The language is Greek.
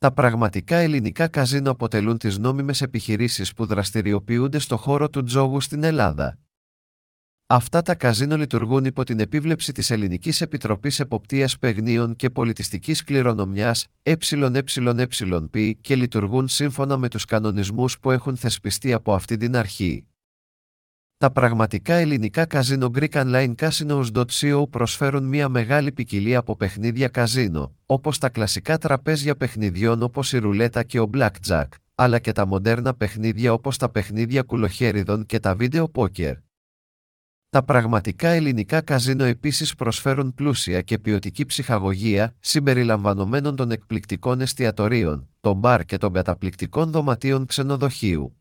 Τα πραγματικά ελληνικά καζίνο αποτελούν τις νόμιμες επιχειρήσεις που δραστηριοποιούνται στο χώρο του τζόγου στην Ελλάδα. Αυτά τα καζίνο λειτουργούν υπό την επίβλεψη της Ελληνικής Επιτροπής Εποπτείας Παιγνίων και Πολιτιστικής Κληρονομιάς ΕΕΠ και λειτουργούν σύμφωνα με τους κανονισμούς που έχουν θεσπιστεί από αυτή την αρχή. Τα πραγματικά ελληνικά καζίνο Greek Online Casinos.co προσφέρουν μια μεγάλη ποικιλία από παιχνίδια καζίνο, όπως τα κλασικά τραπέζια παιχνιδιών όπως η ρουλέτα και ο blackjack, αλλά και τα μοντέρνα παιχνίδια όπως τα παιχνίδια κουλοχέριδων και τα βίντεο πόκερ. Τα πραγματικά ελληνικά καζίνο επίσης προσφέρουν πλούσια και ποιοτική ψυχαγωγία συμπεριλαμβανομένων των εκπληκτικών εστιατορίων, των μπαρ και των καταπληκτικών δωματίων ξενοδοχείου.